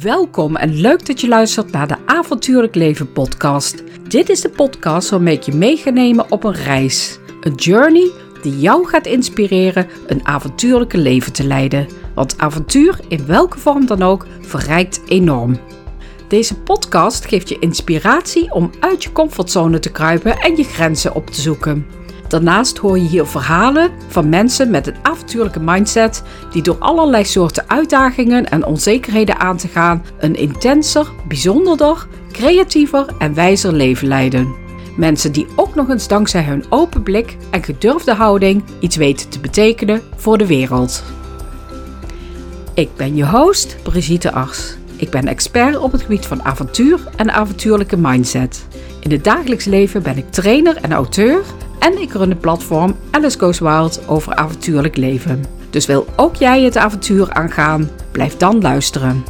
Welkom en leuk dat je luistert naar de Avontuurlijk Leven podcast. Dit is de podcast waarmee ik je mee ga nemen op een reis. Een journey die jou gaat inspireren een avontuurlijke leven te leiden. Want avontuur, in welke vorm dan ook, verrijkt enorm. Deze podcast geeft je inspiratie om uit je comfortzone te kruipen en je grenzen op te zoeken. Daarnaast hoor je hier verhalen van mensen met een avontuurlijke mindset die door allerlei soorten uitdagingen en onzekerheden aan te gaan een intenser, bijzonderder, creatiever en wijzer leven leiden. Mensen die ook nog eens dankzij hun open blik en gedurfde houding iets weten te betekenen voor de wereld. Ik ben je host, Brigitte Ars. Ik ben expert op het gebied van avontuur en avontuurlijke mindset. In het dagelijks leven ben ik trainer en auteur en ik run het platform Alice Goes Wild over avontuurlijk leven. Dus wil ook jij het avontuur aangaan? Blijf dan luisteren.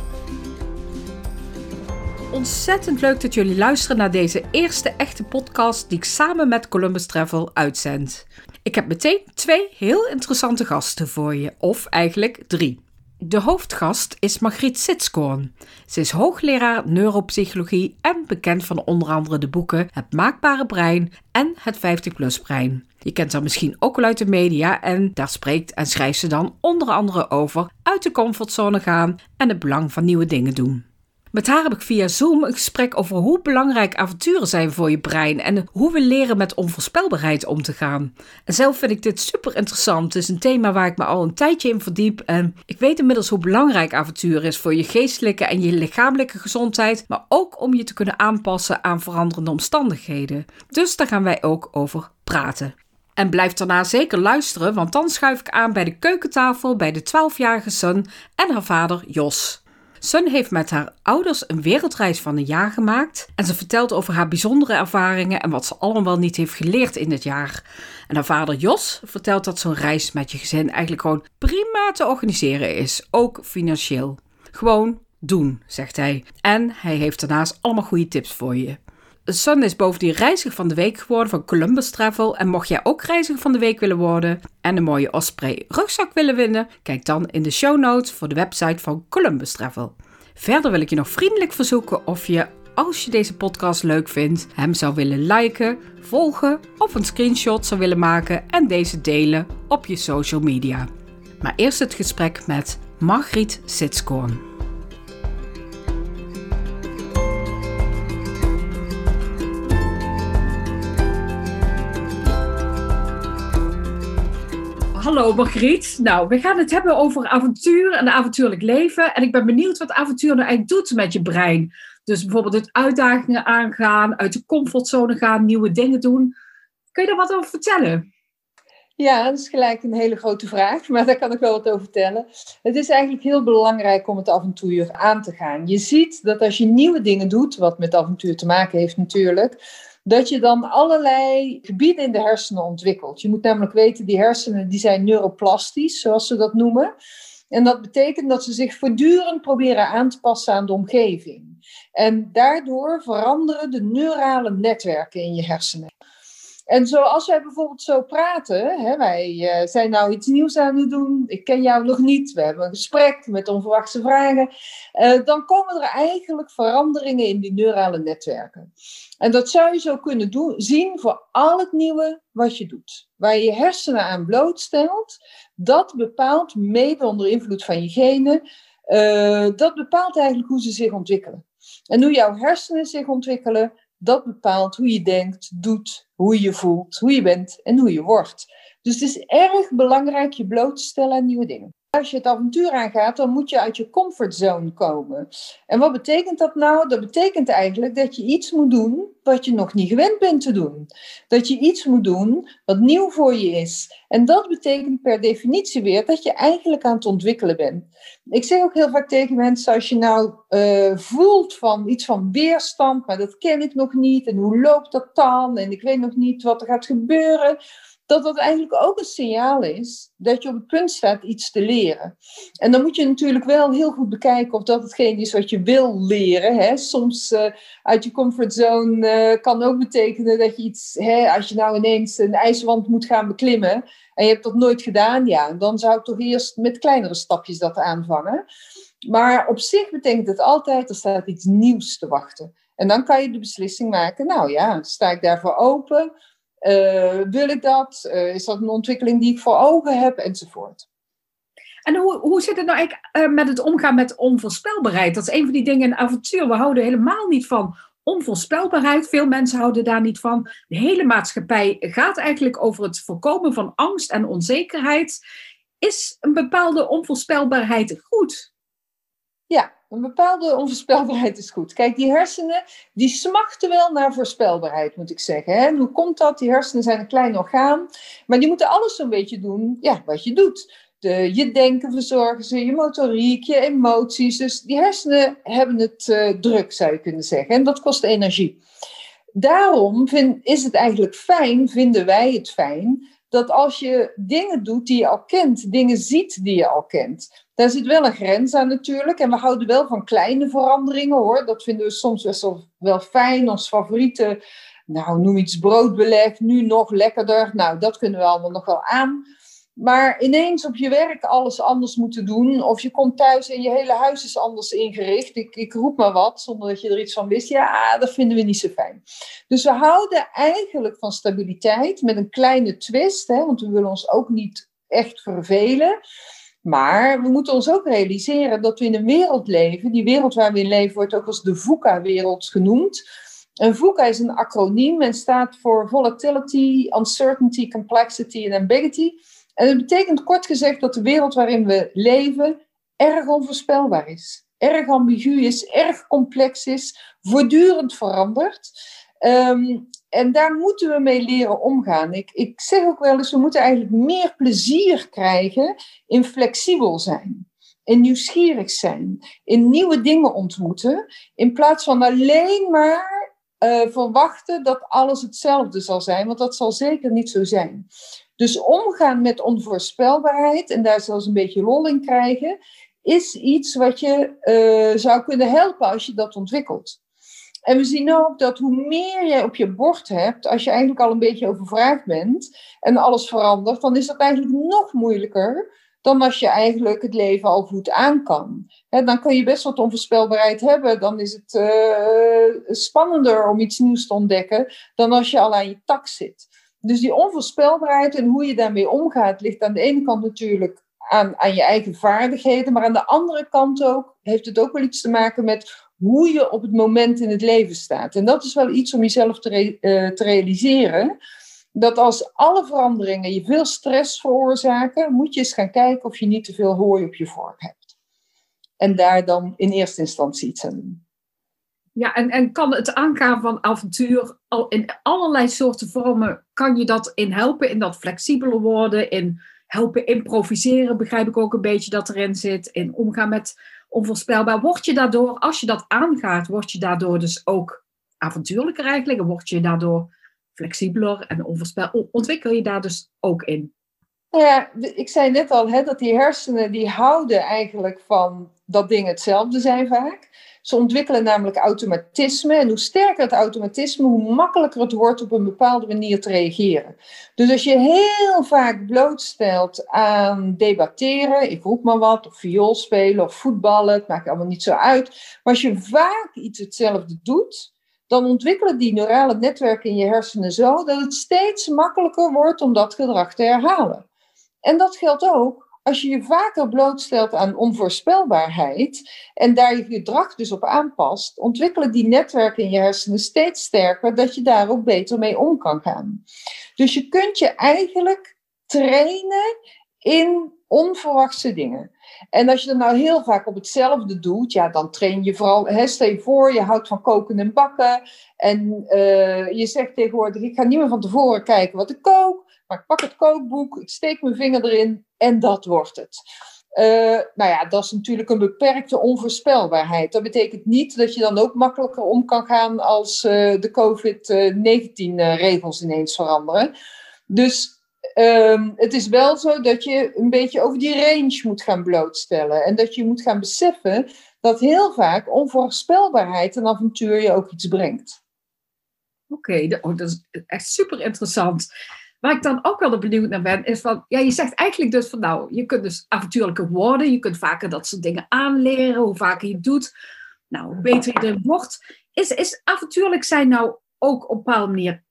Ontzettend leuk dat jullie luisteren naar deze eerste echte podcast die ik samen met Columbus Travel uitzend. Ik heb meteen twee heel interessante gasten voor je, of eigenlijk drie. De hoofdgast is Margriet Sitskoorn. Ze is hoogleraar neuropsychologie en bekend van onder andere de boeken Het Maakbare Brein en Het 50PLUS Brein. Je kent haar misschien ook wel uit de media en daar spreekt en schrijft ze dan onder andere over uit de comfortzone gaan en het belang van nieuwe dingen doen. Met haar heb ik via Zoom een gesprek over hoe belangrijk avonturen zijn voor je brein en hoe we leren met onvoorspelbaarheid om te gaan. En zelf vind ik dit super interessant. Het is een thema waar ik me al een tijdje in verdiep en ik weet inmiddels hoe belangrijk avontuur is voor je geestelijke en je lichamelijke gezondheid, maar ook om je te kunnen aanpassen aan veranderende omstandigheden. Dus daar gaan wij ook over praten. En blijf daarna zeker luisteren, want dan schuif ik aan bij de keukentafel bij de 12-jarige Sun en haar vader Jos. Sun heeft met haar ouders een wereldreis van een jaar gemaakt en ze vertelt over haar bijzondere ervaringen en wat ze allemaal niet heeft geleerd in het jaar. En haar vader Jos vertelt dat zo'n reis met je gezin eigenlijk gewoon prima te organiseren is, ook financieel. Gewoon doen, zegt hij. En hij heeft daarnaast allemaal goede tips voor je. Sun is bovendien reiziger van de week geworden van Columbus Travel. En mocht jij ook reiziger van de week willen worden en een mooie Osprey rugzak willen winnen, kijk dan in de show notes voor de website van Columbus Travel. Verder wil ik je nog vriendelijk verzoeken of je, als je deze podcast leuk vindt, hem zou willen liken, volgen of een screenshot zou willen maken en deze delen op je social media. Maar eerst het gesprek met Margriet Sitskoorn. Hallo Margriet. Nou, we gaan het hebben over avontuur en avontuurlijk leven. En ik ben benieuwd wat avontuur nou eigenlijk doet met je brein. Dus bijvoorbeeld het uitdagingen aangaan, uit de comfortzone gaan, nieuwe dingen doen. Kun je daar wat over vertellen? Ja, dat is gelijk een hele grote vraag, maar daar kan ik wel wat over vertellen. Het is eigenlijk heel belangrijk om het avontuur aan te gaan. Je ziet dat als je nieuwe dingen doet, wat met avontuur te maken heeft natuurlijk, dat je dan allerlei gebieden in de hersenen ontwikkelt. Je moet namelijk weten, die hersenen die zijn neuroplastisch, zoals ze dat noemen. En dat betekent dat ze zich voortdurend proberen aan te passen aan de omgeving. En daardoor veranderen de neurale netwerken in je hersenen. En zoals wij bijvoorbeeld zo praten, hè, wij uh, zijn nou iets nieuws aan het doen, ik ken jou nog niet, we hebben een gesprek met onverwachte vragen, uh, dan komen er eigenlijk veranderingen in die neurale netwerken. En dat zou je zo kunnen doen, zien voor al het nieuwe wat je doet. Waar je hersenen aan blootstelt, dat bepaalt, mede onder invloed van je genen, uh, dat bepaalt eigenlijk hoe ze zich ontwikkelen. En hoe jouw hersenen zich ontwikkelen, dat bepaalt hoe je denkt, doet, hoe je voelt, hoe je bent en hoe je wordt. Dus het is erg belangrijk je bloot te stellen aan nieuwe dingen. Als je het avontuur aangaat, dan moet je uit je comfortzone komen. En wat betekent dat nou? Dat betekent eigenlijk dat je iets moet doen wat je nog niet gewend bent te doen. Dat je iets moet doen wat nieuw voor je is. En dat betekent per definitie weer dat je eigenlijk aan het ontwikkelen bent. Ik zeg ook heel vaak tegen mensen, als je nou uh, voelt van iets van weerstand, maar dat ken ik nog niet, en hoe loopt dat dan, en ik weet nog niet wat er gaat gebeuren dat dat eigenlijk ook een signaal is dat je op het punt staat iets te leren. En dan moet je natuurlijk wel heel goed bekijken of dat hetgeen is wat je wil leren. Hè. Soms uh, uit je comfortzone uh, kan ook betekenen dat je iets, hè, als je nou ineens een ijswand moet gaan beklimmen en je hebt dat nooit gedaan, ja, dan zou ik toch eerst met kleinere stapjes dat aanvangen. Maar op zich betekent het altijd, er staat iets nieuws te wachten. En dan kan je de beslissing maken, nou ja, sta ik daarvoor open? Uh, wil ik dat? Uh, is dat een ontwikkeling die ik voor ogen heb? Enzovoort. En hoe, hoe zit het nou eigenlijk uh, met het omgaan met onvoorspelbaarheid? Dat is een van die dingen in avontuur. We houden helemaal niet van onvoorspelbaarheid. Veel mensen houden daar niet van. De hele maatschappij gaat eigenlijk over het voorkomen van angst en onzekerheid. Is een bepaalde onvoorspelbaarheid goed? Ja, een bepaalde onvoorspelbaarheid is goed. Kijk, die hersenen, die smachten wel naar voorspelbaarheid, moet ik zeggen. Hè? hoe komt dat? Die hersenen zijn een klein orgaan, maar die moeten alles zo'n beetje doen ja, wat je doet. De, je denken verzorgen ze, je motoriek, je emoties. Dus die hersenen hebben het uh, druk, zou je kunnen zeggen. En dat kost energie. Daarom vind, is het eigenlijk fijn, vinden wij het fijn, dat als je dingen doet die je al kent, dingen ziet die je al kent. Daar zit wel een grens aan natuurlijk. En we houden wel van kleine veranderingen hoor. Dat vinden we soms best wel, wel fijn. Ons favoriete, nou noem iets broodbeleg, nu nog lekkerder. Nou, dat kunnen we allemaal nog wel aan. Maar ineens op je werk alles anders moeten doen. Of je komt thuis en je hele huis is anders ingericht. Ik, ik roep maar wat, zonder dat je er iets van wist. Ja, dat vinden we niet zo fijn. Dus we houden eigenlijk van stabiliteit met een kleine twist. Hè, want we willen ons ook niet echt vervelen. Maar we moeten ons ook realiseren dat we in een wereld leven. Die wereld waar we in leven wordt ook als de VUCA-wereld genoemd. En VUCA is een acroniem en staat voor Volatility, Uncertainty, Complexity en Ambiguity. En het betekent kort gezegd dat de wereld waarin we leven erg onvoorspelbaar is. Erg ambigu is, erg complex is, voortdurend verandert. Ehm, en daar moeten we mee leren omgaan. Ik, ik zeg ook wel eens, we moeten eigenlijk meer plezier krijgen in flexibel zijn. In nieuwsgierig zijn. In nieuwe dingen ontmoeten. In plaats van alleen maar uh, verwachten dat alles hetzelfde zal zijn. Want dat zal zeker niet zo zijn. Dus omgaan met onvoorspelbaarheid en daar zelfs een beetje lol in krijgen, is iets wat je uh, zou kunnen helpen als je dat ontwikkelt. En we zien ook dat hoe meer jij op je bord hebt, als je eigenlijk al een beetje overvraagd bent en alles verandert, dan is dat eigenlijk nog moeilijker dan als je eigenlijk het leven al goed aan kan. dan kun je best wat onvoorspelbaarheid hebben. Dan is het uh, spannender om iets nieuws te ontdekken dan als je al aan je tak zit. Dus die onvoorspelbaarheid en hoe je daarmee omgaat, ligt aan de ene kant natuurlijk aan, aan je eigen vaardigheden, maar aan de andere kant ook heeft het ook wel iets te maken met hoe je op het moment in het leven staat. En dat is wel iets om jezelf te, uh, te realiseren. Dat als alle veranderingen je veel stress veroorzaken, moet je eens gaan kijken of je niet te veel hooi op je vork hebt. En daar dan in eerste instantie iets aan doen. Ja, en, en kan het aangaan van avontuur al in allerlei soorten vormen, kan je dat in helpen, in dat flexibeler worden, in helpen improviseren, begrijp ik ook een beetje dat erin zit, in omgaan met onvoorspelbaar. Word je daardoor, als je dat aangaat, word je daardoor dus ook avontuurlijker eigenlijk, en word je daardoor flexibeler en onvoorspelbaar, ontwikkel je daar dus ook in? Ja, ik zei net al hè, dat die hersenen die houden eigenlijk van dat dingen hetzelfde zijn vaak. Ze ontwikkelen namelijk automatisme. En hoe sterker het automatisme, hoe makkelijker het wordt op een bepaalde manier te reageren. Dus als je heel vaak blootstelt aan debatteren, ik roep maar wat, of viool spelen of voetballen, het maakt allemaal niet zo uit. Maar als je vaak iets hetzelfde doet, dan ontwikkelen die neurale netwerken in je hersenen zo dat het steeds makkelijker wordt om dat gedrag te herhalen. En dat geldt ook als je je vaker blootstelt aan onvoorspelbaarheid en daar je gedrag dus op aanpast, ontwikkelen die netwerken in je hersenen steeds sterker dat je daar ook beter mee om kan gaan. Dus je kunt je eigenlijk trainen in onverwachte dingen. En als je dat nou heel vaak op hetzelfde doet, ja, dan train je vooral, hè, stel je voor, je houdt van koken en bakken. En uh, je zegt tegenwoordig, ik ga niet meer van tevoren kijken wat ik kook. Maar ik pak het kookboek, ik steek mijn vinger erin en dat wordt het. Uh, nou ja, dat is natuurlijk een beperkte onvoorspelbaarheid. Dat betekent niet dat je dan ook makkelijker om kan gaan als uh, de COVID-19-regels ineens veranderen. Dus um, het is wel zo dat je een beetje over die range moet gaan blootstellen. En dat je moet gaan beseffen dat heel vaak onvoorspelbaarheid een avontuur je ook iets brengt. Oké, oh, dat is echt super interessant. Waar ik dan ook wel benieuwd naar ben, is van, ja, je zegt eigenlijk dus van, nou, je kunt dus avontuurlijker worden, je kunt vaker dat soort dingen aanleren, hoe vaker je het doet, nou, hoe beter je er wordt. Is, is avontuurlijk zijn nou ook op een bepaalde manier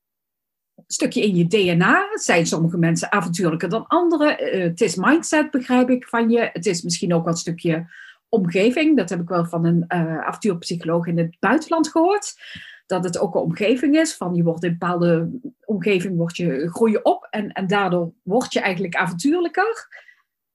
een stukje in je DNA? Zijn sommige mensen avontuurlijker dan anderen? Uh, het is mindset, begrijp ik van je. Het is misschien ook wel een stukje omgeving. Dat heb ik wel van een uh, avontuurpsycholoog in het buitenland gehoord. Dat het ook een omgeving is. Van je wordt in een bepaalde omgeving word je, groei je op en, en daardoor word je eigenlijk avontuurlijker.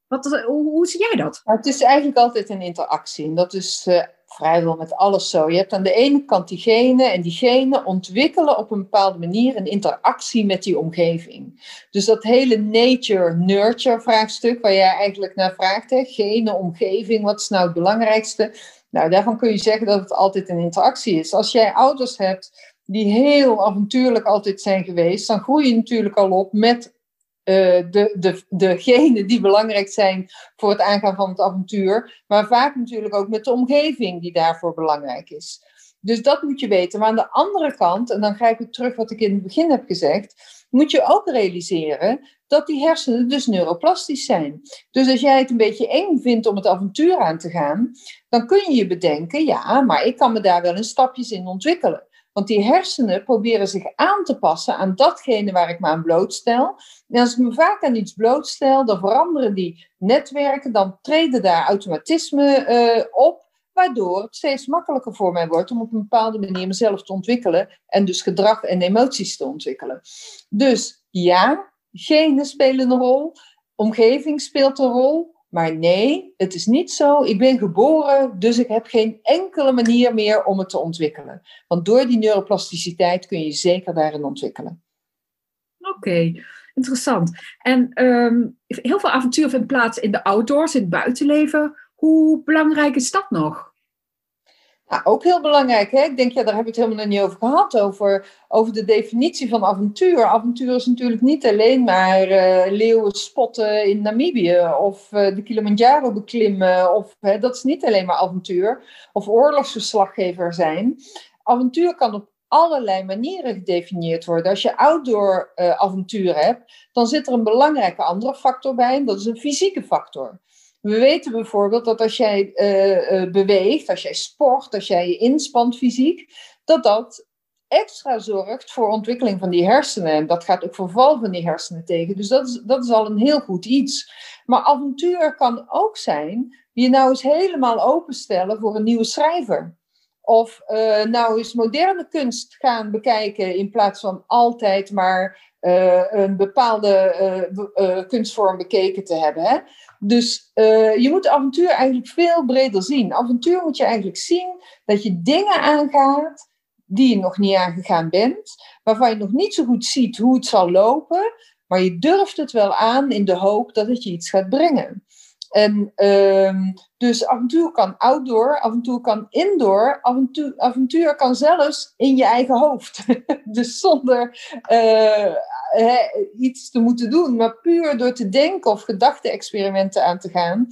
Wat, hoe, hoe zie jij dat? het is eigenlijk altijd een interactie. En dat is uh, vrijwel met alles zo. Je hebt aan de ene kant die genen en die genen ontwikkelen op een bepaalde manier een interactie met die omgeving. Dus dat hele nature-nurture vraagstuk waar jij eigenlijk naar vraagt, hè, genen, omgeving, wat is nou het belangrijkste? Nou, daarvan kun je zeggen dat het altijd een interactie is. Als jij ouders hebt die heel avontuurlijk altijd zijn geweest, dan groei je natuurlijk al op met uh, de, de, degenen die belangrijk zijn voor het aangaan van het avontuur, maar vaak natuurlijk ook met de omgeving die daarvoor belangrijk is. Dus dat moet je weten. Maar aan de andere kant, en dan grijp ik terug wat ik in het begin heb gezegd, moet je ook realiseren dat die hersenen dus neuroplastisch zijn. Dus als jij het een beetje eng vindt om het avontuur aan te gaan, dan kun je je bedenken, ja, maar ik kan me daar wel in stapjes in ontwikkelen. Want die hersenen proberen zich aan te passen aan datgene waar ik me aan blootstel. En als ik me vaak aan iets blootstel, dan veranderen die netwerken, dan treden daar automatismen uh, op, waardoor het steeds makkelijker voor mij wordt om op een bepaalde manier mezelf te ontwikkelen en dus gedrag en emoties te ontwikkelen. Dus ja, genen spelen een rol, omgeving speelt een rol, maar nee, het is niet zo. Ik ben geboren, dus ik heb geen enkele manier meer om het te ontwikkelen. Want door die neuroplasticiteit kun je zeker daarin ontwikkelen. Oké, interessant. En um, heel veel avontuur vindt plaats in de outdoors, in het buitenleven. Hoe belangrijk is dat nog? Nou, ook heel belangrijk. Hè? Ik denk, ja, daar heb ik het helemaal niet over gehad. Over, over de definitie van avontuur. Avontuur is natuurlijk niet alleen maar uh, leeuwen spotten in Namibië. Of uh, de Kilimanjaro beklimmen. Of, hè, dat is niet alleen maar avontuur. Of oorlogsverslaggever zijn. Avontuur kan op allerlei manieren gedefinieerd worden. Als je outdoor uh, avontuur hebt, dan zit er een belangrijke andere factor bij. En dat is een fysieke factor. We weten bijvoorbeeld dat als jij uh, uh, beweegt, als jij sport, als jij je inspant fysiek, dat dat extra zorgt voor ontwikkeling van die hersenen. En dat gaat ook voor val van die hersenen tegen. Dus dat is, dat is al een heel goed iets. Maar avontuur kan ook zijn je nou eens helemaal openstellen voor een nieuwe schrijver. Of uh, nou eens moderne kunst gaan bekijken in plaats van altijd maar uh, een bepaalde uh, kunstvorm bekeken te hebben. Hè? Dus je moet avontuur eigenlijk veel breder zien. Avontuur moet je eigenlijk zien dat je dingen aangaat die je nog niet aangegaan bent, waarvan je nog niet zo goed ziet hoe het zal lopen, maar je durft het wel aan in de hoop dat het je iets gaat brengen. En um, dus avontuur kan outdoor, avontuur kan indoor, avontuur, avontuur kan zelfs in je eigen hoofd. dus zonder uh, iets te moeten doen, maar puur door te denken of gedachte-experimenten aan te gaan.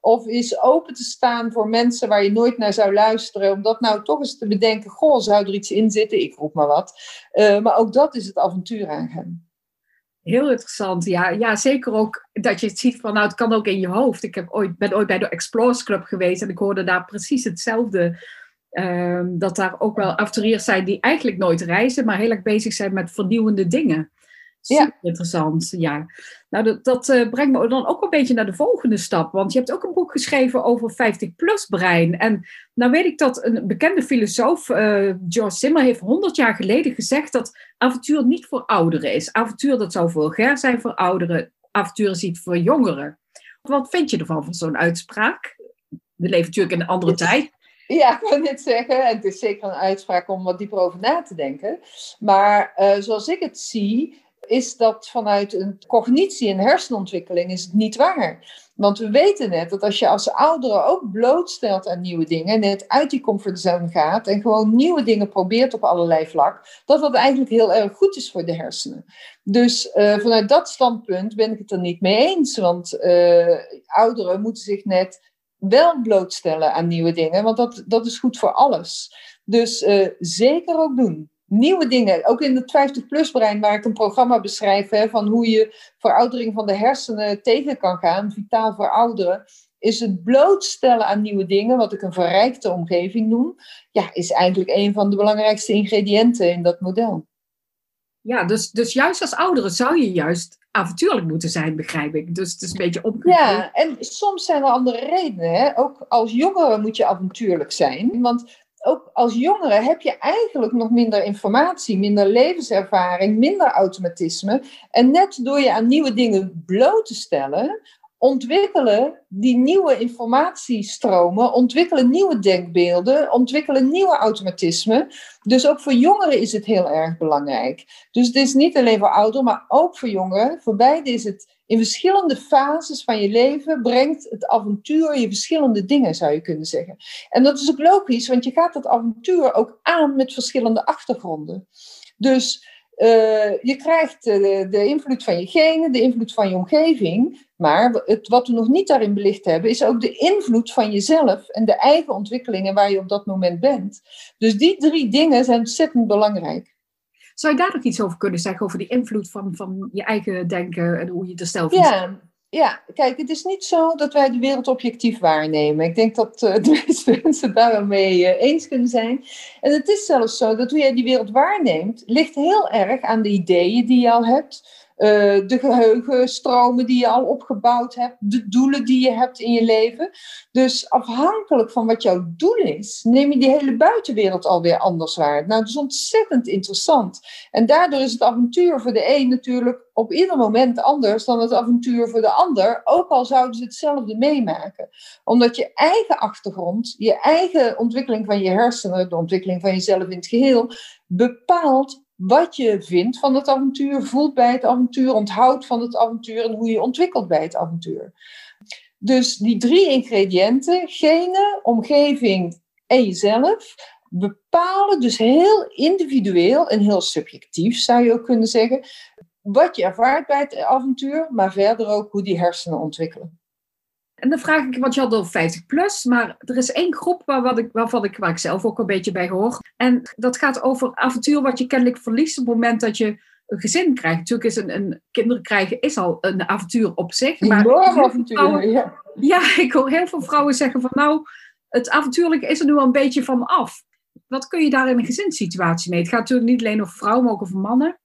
Of is open te staan voor mensen waar je nooit naar zou luisteren. Om dat nou toch eens te bedenken. Goh, zou er iets in zitten? Ik roep maar wat. Uh, maar ook dat is het avontuur aangaan. Heel interessant. Ja, ja, zeker ook dat je het ziet van, nou, het kan ook in je hoofd. Ik heb ooit, ben ooit bij de Explorers Club geweest en ik hoorde daar precies hetzelfde. Uh, dat daar ook wel avonturiers zijn die eigenlijk nooit reizen, maar heel erg bezig zijn met vernieuwende dingen. Super ja. interessant, ja. Nou, dat, dat uh, brengt me dan ook een beetje naar de volgende stap. Want je hebt ook een boek geschreven over 50-plus brein. En nou weet ik dat een bekende filosoof, uh, George Zimmer, heeft 100 jaar geleden gezegd dat avontuur niet voor ouderen is. Avontuur dat zou vulgair zijn voor ouderen. Avontuur is iets voor jongeren. Wat vind je ervan, van zo'n uitspraak? We leven natuurlijk in een andere tijd. Ja, ik wil net zeggen, het is zeker een uitspraak om wat dieper over na te denken. Maar uh, zoals ik het zie, is dat vanuit een cognitie en hersenontwikkeling is het niet waar. Want we weten net dat als je als ouderen ook blootstelt aan nieuwe dingen, net uit die comfortzone gaat en gewoon nieuwe dingen probeert op allerlei vlak, dat dat eigenlijk heel erg goed is voor de hersenen. Dus uh, vanuit dat standpunt ben ik het er niet mee eens, want uh, ouderen moeten zich net wel blootstellen aan nieuwe dingen, want dat, dat is goed voor alles. Dus uh, zeker ook doen. Nieuwe dingen. Ook in het 50-plus brein, waar ik een programma beschrijf hè, van hoe je veroudering van de hersenen tegen kan gaan, vitaal verouderen, is het blootstellen aan nieuwe dingen, wat ik een verrijkte omgeving noem, ja, is eigenlijk een van de belangrijkste ingrediënten in dat model. Ja, dus, dus juist als ouderen zou je juist avontuurlijk moeten zijn, begrijp ik. Dus het is een beetje opgevoed. Ja, en soms zijn er andere redenen. Hè? Ook als jongere moet je avontuurlijk zijn. Want ook als jongere heb je eigenlijk nog minder informatie, minder levenservaring, minder automatisme. En net door je aan nieuwe dingen bloot te stellen, ontwikkelen die nieuwe informatiestromen, ontwikkelen nieuwe denkbeelden, ontwikkelen nieuwe automatismen. Dus ook voor jongeren is het heel erg belangrijk. Dus het is niet alleen voor ouderen, maar ook voor jongeren. Voor beide is het in verschillende fases van je leven brengt het avontuur je verschillende dingen, zou je kunnen zeggen. En dat is ook logisch, want je gaat dat avontuur ook aan met verschillende achtergronden. Dus uh, je krijgt de, de, invloed van je genen, de invloed van je omgeving. Maar het, wat we nog niet daarin belicht hebben, is ook de invloed van jezelf en de eigen ontwikkelingen waar je op dat moment bent. Dus die drie dingen zijn ontzettend belangrijk. Zou je daar nog iets over kunnen zeggen, over die invloed van, van je eigen denken en hoe je er zelf ja, ja, kijk, het is niet zo dat wij de wereld objectief waarnemen. Ik denk dat uh, de meeste mensen daar wel mee uh, eens kunnen zijn. En het is zelfs zo dat hoe jij die wereld waarneemt, ligt heel erg aan de ideeën die je al hebt. Uh, de geheugenstromen die je al opgebouwd hebt, de doelen die je hebt in je leven. Dus afhankelijk van wat jouw doel is, neem je die hele buitenwereld alweer anders waar. Nou, dat is ontzettend interessant. En daardoor is het avontuur voor de een natuurlijk op ieder moment anders dan het avontuur voor de ander, ook al zouden ze hetzelfde meemaken. Omdat je eigen achtergrond, je eigen ontwikkeling van je hersenen, de ontwikkeling van jezelf in het geheel, bepaalt wat je vindt van het avontuur, voelt bij het avontuur, onthoudt van het avontuur en hoe je ontwikkelt bij het avontuur. Dus die drie ingrediënten, genen, omgeving en jezelf, bepalen dus heel individueel en heel subjectief, zou je ook kunnen zeggen, wat je ervaart bij het avontuur, maar verder ook hoe die hersenen ontwikkelen. En dan vraag ik, want je had al 50 plus, maar er is één groep waar, wat ik, waarvan ik, waar ik zelf ook een beetje bij hoor. En dat gaat over avontuur wat je kennelijk verliest op het moment dat je een gezin krijgt. Natuurlijk is een, een kinderen krijgen is al een avontuur op zich. Maar Enorm avontuur, ja. Ja, ik hoor heel veel vrouwen zeggen van nou, het avontuurlijke is er nu al een beetje van af. Wat kun je daar in een gezinssituatie mee? Het gaat natuurlijk niet alleen over vrouwen, maar ook over mannen.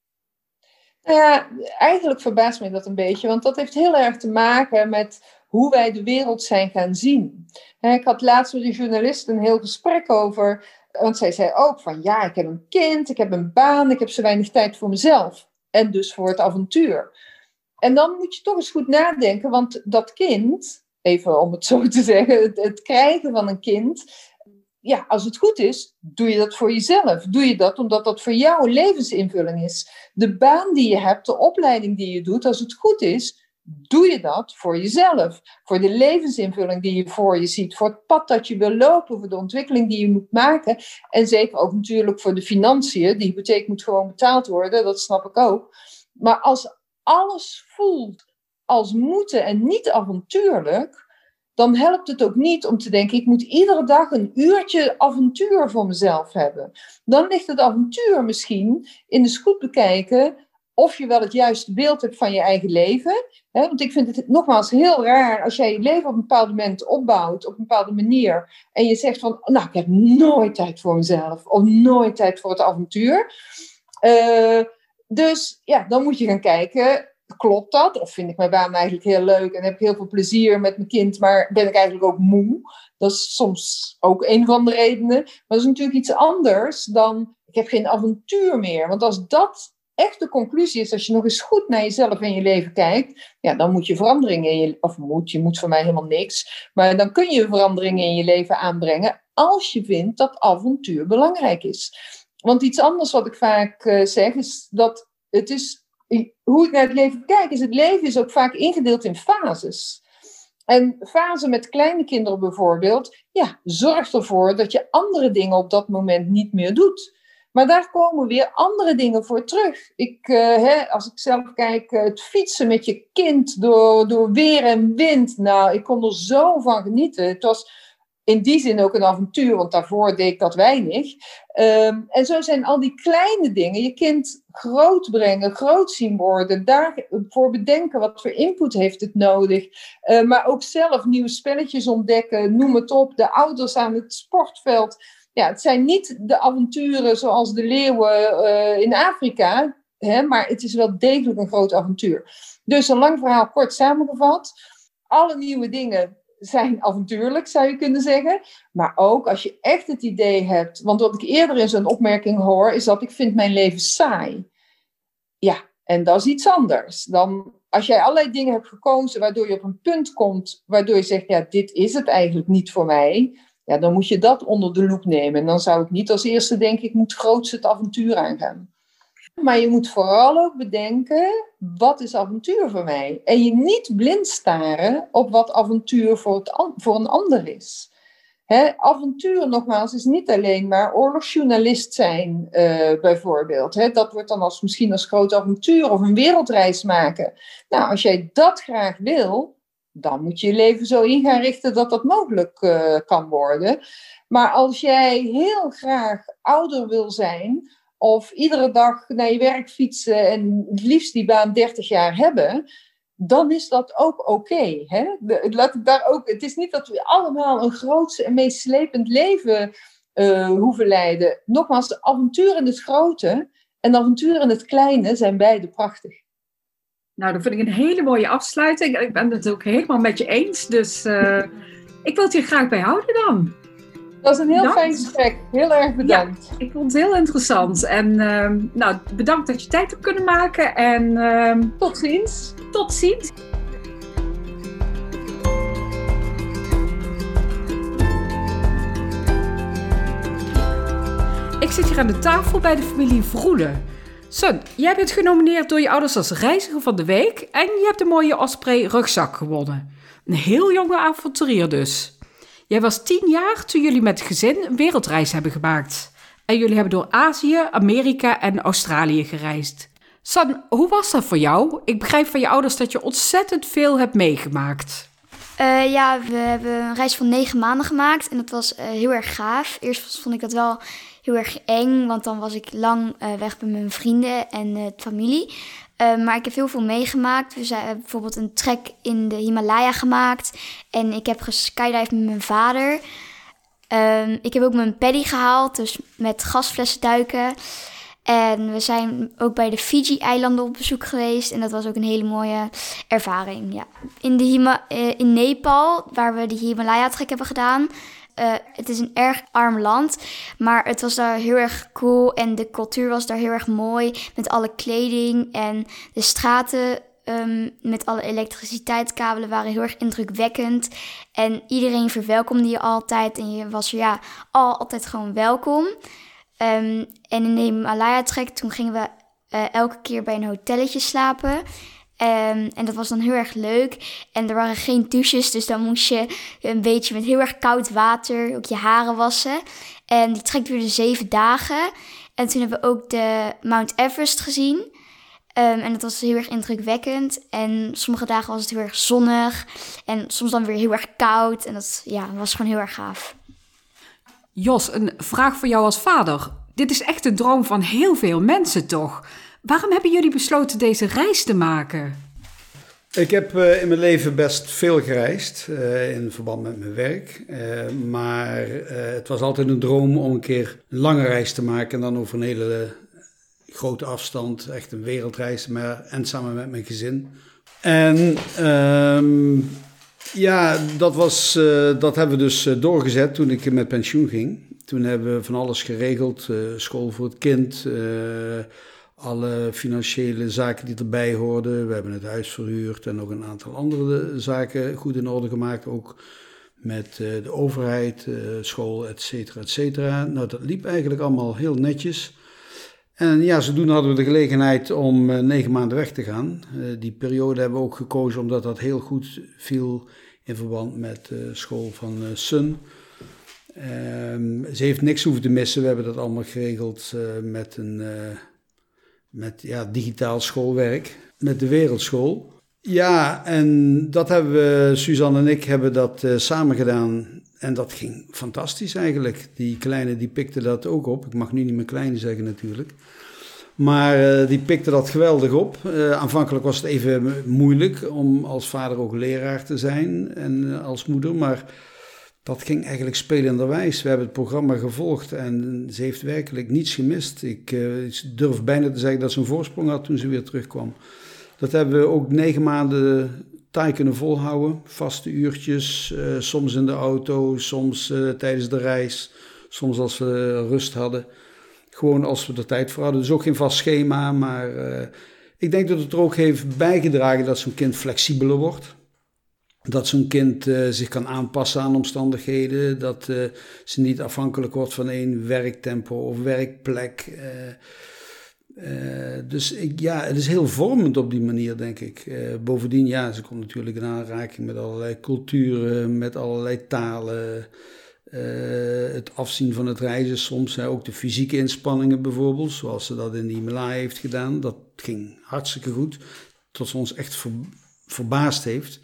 Nou ja, eigenlijk verbaast me dat een beetje, want dat heeft heel erg te maken met hoe wij de wereld zijn gaan zien. Ik had laatst met een journalist een heel gesprek over, want zij zei ook van ja, ik heb een kind, ik heb een baan, ik heb zo weinig tijd voor mezelf en dus voor het avontuur. En dan moet je toch eens goed nadenken, want dat kind, even om het zo te zeggen, het, krijgen van een kind, ja, als het goed is, doe je dat voor jezelf. Doe je dat omdat dat voor jou levensinvulling is. De baan die je hebt, de opleiding die je doet, als het goed is, doe je dat voor jezelf. Voor de levensinvulling die je voor je ziet. Voor het pad dat je wil lopen. Voor de ontwikkeling die je moet maken. En zeker ook natuurlijk voor de financiën. Die hypotheek moet gewoon betaald worden. Dat snap ik ook. Maar als alles voelt als moeten en niet avontuurlijk. Dan helpt het ook niet om te denken: ik moet iedere dag een uurtje avontuur voor mezelf hebben. Dan ligt het avontuur misschien in de goed bekijken of je wel het juiste beeld hebt van je eigen leven. Want ik vind het nogmaals heel raar als jij je leven op een bepaald moment opbouwt, op een bepaalde manier. En je zegt van, nou, ik heb nooit tijd voor mezelf. Of nooit tijd voor het avontuur. Uh, dus ja, dan moet je gaan kijken, klopt dat? Of vind ik mijn baan eigenlijk heel leuk en heb ik heel veel plezier met mijn kind, maar ben ik eigenlijk ook moe? Dat is soms ook een van de redenen. Maar dat is natuurlijk iets anders dan, ik heb geen avontuur meer. Want als dat echt de conclusie is, als je nog eens goed naar jezelf en je leven kijkt, ja, dan moet je veranderingen in je, of moet, je moet voor mij helemaal niks, maar dan kun je veranderingen in je leven aanbrengen als je vindt dat avontuur belangrijk is. Want iets anders wat ik vaak uh, zeg, is dat het is, hoe ik naar het leven kijk, is het leven is ook vaak ingedeeld in fases. En fase met kleine kinderen bijvoorbeeld, ja, zorg ervoor dat je andere dingen op dat moment niet meer doet. Maar daar komen weer andere dingen voor terug. Ik, uh, hè, als ik zelf kijk, uh, het fietsen met je kind door, door weer en wind. Nou, ik kon er zo van genieten. Het was in die zin ook een avontuur, want daarvoor deed ik dat weinig. Ehm, en zo zijn al die kleine dingen, je kind groot brengen, groot zien worden, daarvoor bedenken wat voor input heeft het nodig, uh, maar ook zelf nieuwe spelletjes ontdekken, noem het op, de ouders aan het sportveld. Ja, het zijn niet de avonturen zoals de leeuwen uh, in Afrika, hè, maar het is wel degelijk een groot avontuur. Dus een lang verhaal kort samengevat. Alle nieuwe dingen zijn avontuurlijk, zou je kunnen zeggen. Maar ook als je echt het idee hebt, want wat ik eerder in zo'n opmerking hoor, is dat ik vind mijn leven saai. Ja, en dat is iets anders. Dan als jij allerlei dingen hebt gekozen waardoor je op een punt komt, waardoor je zegt, ja, dit is het eigenlijk niet voor mij. Ja, dan moet je dat onder de loep nemen. En dan zou ik niet als eerste denken, ik moet groots het avontuur aangaan. Maar je moet vooral ook bedenken, wat is avontuur voor mij? En je niet blind staren op wat avontuur voor, het, voor een ander is. He, avontuur, nogmaals, is niet alleen maar oorlogsjournalist zijn, uh, bijvoorbeeld. He, dat wordt dan als, misschien als groot avontuur of een wereldreis maken. Nou, als jij dat graag wil, dan moet je je leven zo in gaan richten dat dat mogelijk uh, kan worden. Maar als jij heel graag ouder wil zijn, of iedere dag naar je werk fietsen en het liefst die baan 30 jaar hebben, dan is dat ook oké. Laat ik daar ook. Het is niet dat we allemaal een grootste en meest slepend leven uh, hoeven leiden. Nogmaals, avontuur in het grote en avontuur in het kleine zijn beide prachtig. Nou, dat vind ik een hele mooie afsluiting. Ik ben het ook helemaal met je eens. Dus uh, ik wil het hier graag bij houden dan. Dat is een heel fijn gesprek. Heel erg bedankt. ik vond het heel interessant. En uh, nou, bedankt dat je tijd hebt kunnen maken. En uh, tot ziens. Tot ziens. Ik zit hier aan de tafel bij de familie Vroelen. Son, jij bent genomineerd door je ouders als reiziger van de week en je hebt een mooie Osprey rugzak gewonnen. Een heel jonge avonturier dus. Jij was tien jaar toen jullie met gezin een wereldreis hebben gemaakt. En jullie hebben door Azië, Amerika en Australië gereisd. San, hoe was dat voor jou? Ik begrijp van je ouders dat je ontzettend veel hebt meegemaakt. Uh, ja, we hebben een reis van negen maanden gemaakt en dat was uh, heel erg gaaf. Eerst vond ik dat wel heel erg eng, want dan was ik lang uh, weg bij mijn vrienden en familie. Uh, maar ik heb heel veel meegemaakt. We hebben bijvoorbeeld een trek in de Himalaya gemaakt. En ik heb geskydived met mijn vader. Uh, ik heb ook mijn paddy gehaald, dus met gasflessen duiken. En we zijn ook bij de Fiji-eilanden op bezoek geweest. En dat was ook een hele mooie ervaring. Ja. In, de in Nepal, waar we de Himalaya-trek hebben gedaan, uh, het is een erg arm land, maar het was daar heel erg cool en de cultuur was daar heel erg mooi met alle kleding en de straten um, met alle elektriciteitskabelen waren heel erg indrukwekkend en iedereen verwelkomde je altijd en je was ja al, altijd gewoon welkom. Um, en in de Himalaya-trek toen gingen we uh, elke keer bij een hotelletje slapen. Um, en dat was dan heel erg leuk. En er waren geen douches, dus dan moest je een beetje met heel erg koud water ook je haren wassen. En die trek duurde zeven dagen. En toen hebben we ook de Mount Everest gezien. Um, en dat was heel erg indrukwekkend. En sommige dagen was het heel erg zonnig. En soms dan weer heel erg koud. En dat ja, was gewoon heel erg gaaf. Jos, een vraag voor jou als vader. Dit is echt een droom van heel veel mensen, toch? Waarom hebben jullie besloten deze reis te maken? Ik heb uh, in mijn leven best veel gereisd uh, in verband met mijn werk. Uh, maar het was altijd een droom om een keer een lange reis te maken. En dan over een hele grote afstand. Echt een wereldreis. Maar, en samen met mijn gezin. En ehm, ja, dat, was, dat hebben we dus doorgezet toen ik met pensioen ging. Toen hebben we van alles geregeld. school voor het kind alle financiële zaken die erbij hoorden. We hebben het huis verhuurd en nog een aantal andere zaken goed in orde gemaakt. Ook met eh, de overheid, eh, school, et cetera, et cetera. Nou, dat liep eigenlijk allemaal heel netjes. En ja, zodoende hadden we de gelegenheid om uh, negen maanden weg te gaan. die periode hebben we ook gekozen omdat dat heel goed viel in verband met de school van Sun. Ehm, ze heeft niks hoeven te missen. We hebben dat allemaal geregeld met een met ja, digitaal schoolwerk, met de wereldschool. Ja, en dat hebben we, Suzanne en ik hebben dat uh, samen gedaan. en dat ging fantastisch eigenlijk. Die kleine die pikte dat ook op. Ik mag nu niet meer kleine zeggen natuurlijk. Maar uh, die pikte dat geweldig op. Uh, aanvankelijk was het even moeilijk om als vader ook leraar te zijn en als moeder. Maar dat ging eigenlijk spelenderwijs. We hebben het programma gevolgd en ze heeft werkelijk niets gemist. Ik durf bijna te zeggen dat ze een voorsprong had toen ze weer terugkwam. Dat hebben we ook negen maanden taai kunnen volhouden. Vaste uurtjes, soms in de auto, soms tijdens de reis, soms als we rust hadden. Gewoon als we er tijd voor hadden. Dus ook geen vast schema. Maar ik denk dat het er ook heeft bijgedragen dat zo'n kind flexibeler wordt. Dat zo'n kind uh, zich kan aanpassen aan omstandigheden. Dat uh, ze niet afhankelijk wordt van één werktempo of werkplek. dus ik, ja, het is heel vormend op die manier, denk ik. bovendien, ja, ze komt natuurlijk in aanraking met allerlei culturen, met allerlei talen. Het afzien van het reizen soms, hè, ook de fysieke inspanningen bijvoorbeeld, zoals ze dat in de Himalaya heeft gedaan. Dat ging hartstikke goed, tot ze ons echt ver, verbaasd heeft.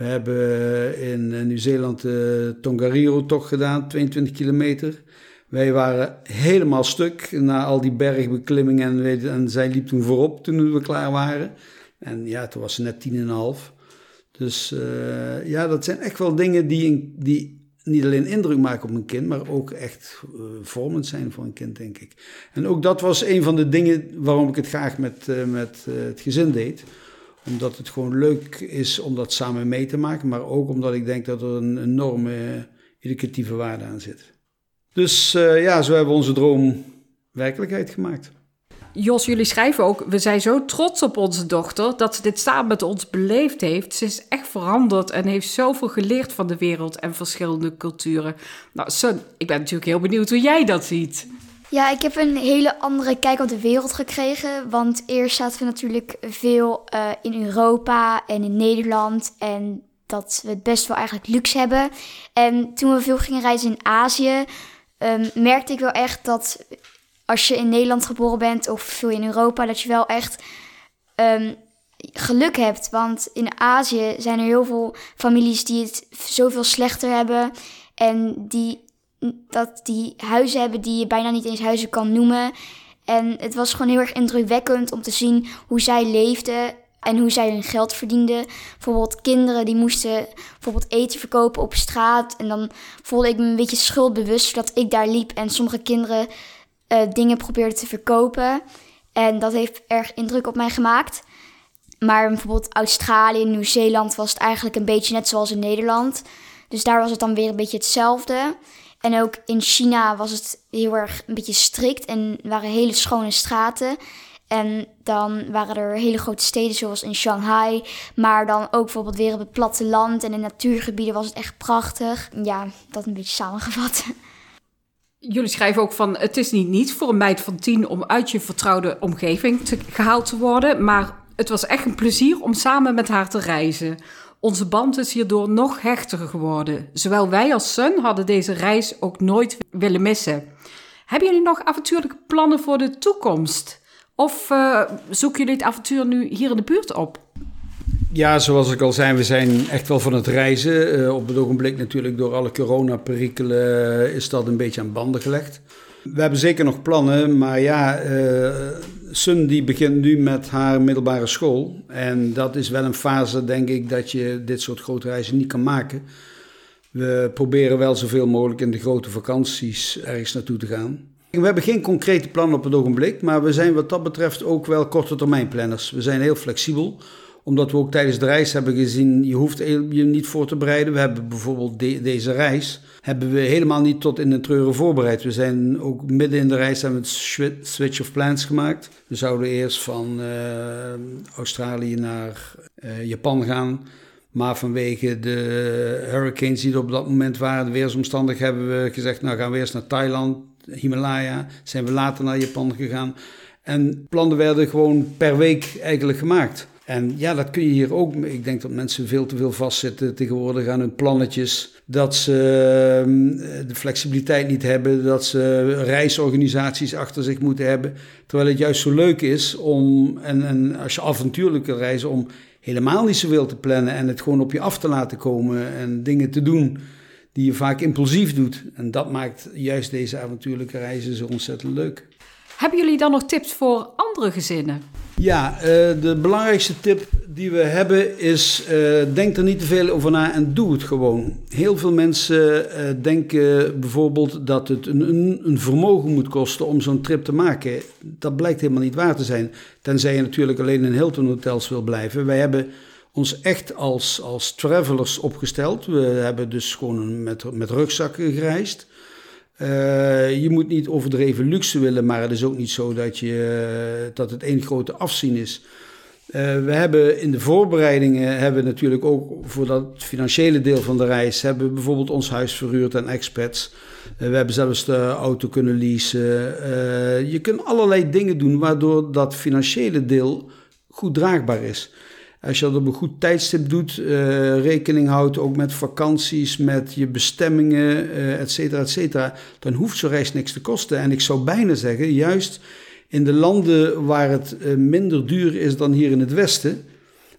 We hebben in eh, Nieuw-Zeeland de Tongariro-tocht gedaan, 22 kilometer. Wij waren helemaal stuk na al die bergbeklimmingen en, en zij liep toen voorop toen we klaar waren. En ja, toen was ze net tien en een half. Dus uh, ja, dat zijn echt wel dingen die, die niet alleen indruk maken op een kind, maar ook echt vormend zijn voor een kind, denk ik. En ook dat was een van de dingen waarom ik het graag met, met het gezin deed. Omdat het gewoon leuk is om dat samen mee te maken, maar ook omdat ik denk dat er een enorme educatieve waarde aan zit. Dus ja, zo hebben we onze droom werkelijkheid gemaakt. Jos, jullie schrijven ook, we zijn zo trots op onze dochter dat ze dit samen met ons beleefd heeft. Ze is echt veranderd en heeft zoveel geleerd van de wereld en verschillende culturen. Nou, Sun, ik ben natuurlijk heel benieuwd hoe jij dat ziet. Ja, ik heb een hele andere kijk op de wereld gekregen. Want eerst zaten we natuurlijk veel uh, in Europa en in Nederland. En dat we het best wel eigenlijk luxe hebben. En toen we veel gingen reizen in Azië, um, merkte ik wel echt dat als je in Nederland geboren bent of veel in Europa, dat je wel echt um, geluk hebt. Want in Azië zijn er heel veel families die het zoveel slechter hebben. En die, dat die huizen hebben die je bijna niet eens huizen kan noemen. En het was gewoon heel erg indrukwekkend om te zien hoe zij leefden en hoe zij hun geld verdienden. Bijvoorbeeld kinderen die moesten bijvoorbeeld eten verkopen op straat. En dan voelde ik me een beetje schuldbewust dat ik daar liep. En sommige kinderen uh, dingen probeerde te verkopen. En dat heeft erg indruk op mij gemaakt. Maar bijvoorbeeld Australië, Nieuw-Zeeland was het eigenlijk een beetje net zoals in Nederland. Dus daar was het dan weer een beetje hetzelfde. En ook in China was het heel erg een beetje strikt en waren hele schone straten. En dan waren er hele grote steden zoals in Shanghai. Maar dan ook bijvoorbeeld weer op het platteland en in natuurgebieden was het echt prachtig. Ja, dat een beetje samengevat. Jullie schrijven ook van: het is niet niets voor een meid van tien om uit je vertrouwde omgeving gehaald te worden. Maar het was echt een plezier om samen met haar te reizen. Onze band is hierdoor nog hechter geworden. Zowel wij als Sun hadden deze reis ook nooit willen missen. Hebben jullie nog avontuurlijke plannen voor de toekomst? Of uh, zoeken jullie het avontuur nu hier in de buurt op? Ja, zoals ik al zei, we zijn echt wel van het reizen. Uh, op het ogenblik natuurlijk door alle coronaperikelen uh, is dat een beetje aan banden gelegd. We hebben zeker nog plannen, maar ja, Sun die begint nu met haar middelbare school. En dat is wel een fase, denk ik, dat je dit soort grote reizen niet kan maken. We proberen wel zoveel mogelijk in de grote vakanties ergens naartoe te gaan. We hebben geen concrete plannen op het ogenblik, maar we zijn wat dat betreft ook wel korte termijn planners. We zijn heel flexibel omdat we ook tijdens de reis hebben gezien, je hoeft je niet voor te bereiden. We hebben bijvoorbeeld deze reis, hebben we helemaal niet tot in de treuren voorbereid. We zijn ook midden in de reis hebben we switch of plans gemaakt. We zouden eerst van uh, Australië naar uh, Japan gaan. Maar vanwege de hurricanes die er op dat moment waren, de weersomstandigheden, hebben we gezegd, nou gaan we eerst naar Thailand, Himalaya. Zijn we later naar Japan gegaan. En plannen werden gewoon per week eigenlijk gemaakt. En ja, dat kun je hier ook. Ik denk dat mensen veel te veel vastzitten tegenwoordig aan hun plannetjes. Dat ze ehm, de flexibiliteit niet hebben. Dat ze reisorganisaties achter zich moeten hebben. Terwijl het juist zo leuk is om, en, en als je avontuurlijk reizen, om helemaal niet zoveel te plannen. En het gewoon op je af te laten komen en dingen te doen die je vaak impulsief doet. En dat maakt juist deze avontuurlijke reizen zo ontzettend leuk. Hebben jullie dan nog tips voor andere gezinnen? Ja, uh, de belangrijkste tip die we hebben is: uh, denk er niet te veel over na en doe het gewoon. Heel veel mensen uh, denken bijvoorbeeld dat het een, een, een vermogen moet kosten om zo'n trip te maken. Dat blijkt helemaal niet waar te zijn. Tenzij je natuurlijk alleen in Hilton hotels wil blijven. Wij hebben ons echt als, als travelers opgesteld. We hebben dus gewoon met, met rugzakken gereisd. Uh, je moet niet overdreven luxe willen, maar het is ook niet zo dat, je, uh, dat het één grote afzien is. Uh, we hebben in de voorbereidingen, hebben natuurlijk ook voor dat financiële deel van de reis, hebben we bijvoorbeeld ons huis verhuurd aan expats. we hebben zelfs de auto kunnen leasen. je kunt allerlei dingen doen waardoor dat financiële deel goed draagbaar is. Als je dat op een goed tijdstip doet, uh, rekening houdt ook met vakanties, met je bestemmingen, uh, et cetera, et cetera, dan hoeft zo'n reis niks te kosten. En ik zou bijna zeggen, juist in de landen waar het uh, minder duur is dan hier in het Westen,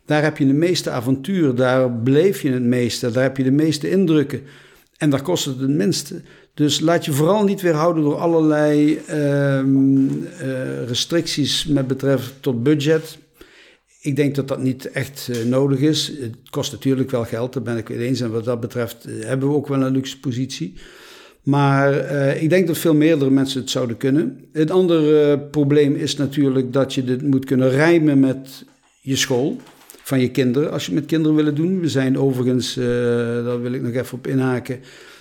daar heb je de meeste avontuur, daar beleef je het meeste, daar heb je de meeste indrukken. En daar kost het het minste. Dus laat je vooral niet weerhouden door allerlei ehm, restricties met betrekking tot budget. Ik denk dat dat niet echt uh, nodig is. Het kost natuurlijk wel geld, daar ben ik het eens. En wat dat betreft uh, hebben we ook wel een luxe positie. Maar uh, ik denk dat veel meerdere mensen het zouden kunnen. Het andere probleem is natuurlijk dat je dit moet kunnen rijmen met je school van je kinderen. Als je met kinderen willen doen. We zijn overigens, daar wil ik nog even op inhaken,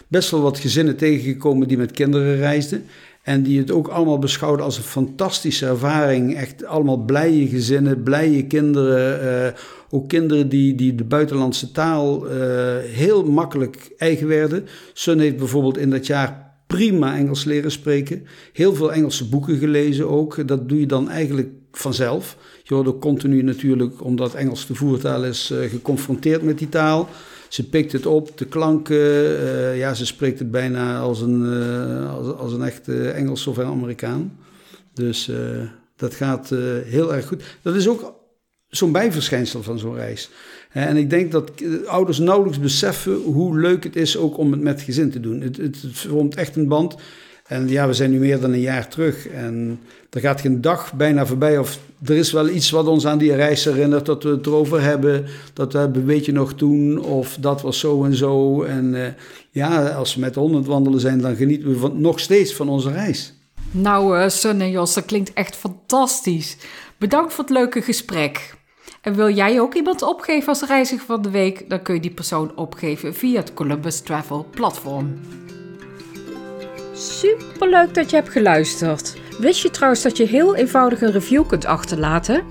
best wel wat gezinnen tegengekomen die met kinderen reisden. En die het ook allemaal beschouwden als een fantastische ervaring. Echt allemaal blije gezinnen, blije kinderen. Uh, ook kinderen die, die de buitenlandse taal uh, heel makkelijk eigen werden. Sun heeft bijvoorbeeld in dat jaar prima Engels leren spreken. Heel veel Engelse boeken gelezen ook. Dat doe je dan eigenlijk vanzelf. Je wordt ook continu natuurlijk, omdat Engels de voertaal is, uh, geconfronteerd met die taal. Ze pikt het op, de klanken. Uh, ja, ze spreekt het bijna als een, uh, als, als, een echte Engels of een Amerikaan. Dus uh, dat gaat heel erg goed. Dat is ook zo'n bijverschijnsel van zo'n reis. En ik denk dat ouders nauwelijks beseffen hoe leuk het is ook om het met gezin te doen. Het, het vormt echt een band. En ja, we zijn nu meer dan een jaar terug. En er gaat geen dag bijna voorbij. Of er is wel iets wat ons aan die reis herinnert. Dat we het erover hebben. Dat we hebben, weet je nog toen? Of dat was zo en zo. En uh, ja, als we met de hond wandelen zijn, dan genieten we van, nog steeds van onze reis. Nou, uh, Sun en Jos, dat klinkt echt fantastisch. Bedankt voor het leuke gesprek. En wil jij ook iemand opgeven als reiziger van de week? Dan kun je die persoon opgeven via het Columbus Travel platform. Superleuk dat je hebt geluisterd. Wist je trouwens dat je heel eenvoudig een review kunt achterlaten?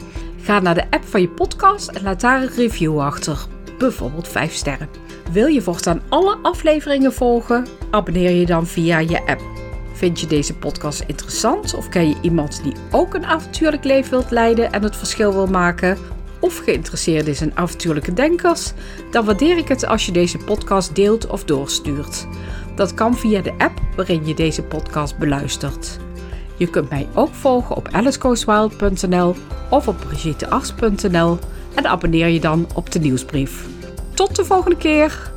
Ga naar de app van je podcast en laat daar een review achter. Bijvoorbeeld 5 sterren. Wil je voortaan alle afleveringen volgen? Abonneer je dan via je app. Vind je deze podcast interessant of ken je iemand die ook een avontuurlijk leven wilt leiden en het verschil wil maken? Of geïnteresseerd is in avontuurlijke denkers? Dan waardeer ik het als je deze podcast deelt of doorstuurt. Dat kan via de app waarin je deze podcast beluistert. Je kunt mij ook volgen op alicegoeswild.nl of op brigittears.nl en abonneer je dan op de nieuwsbrief. Tot de volgende keer!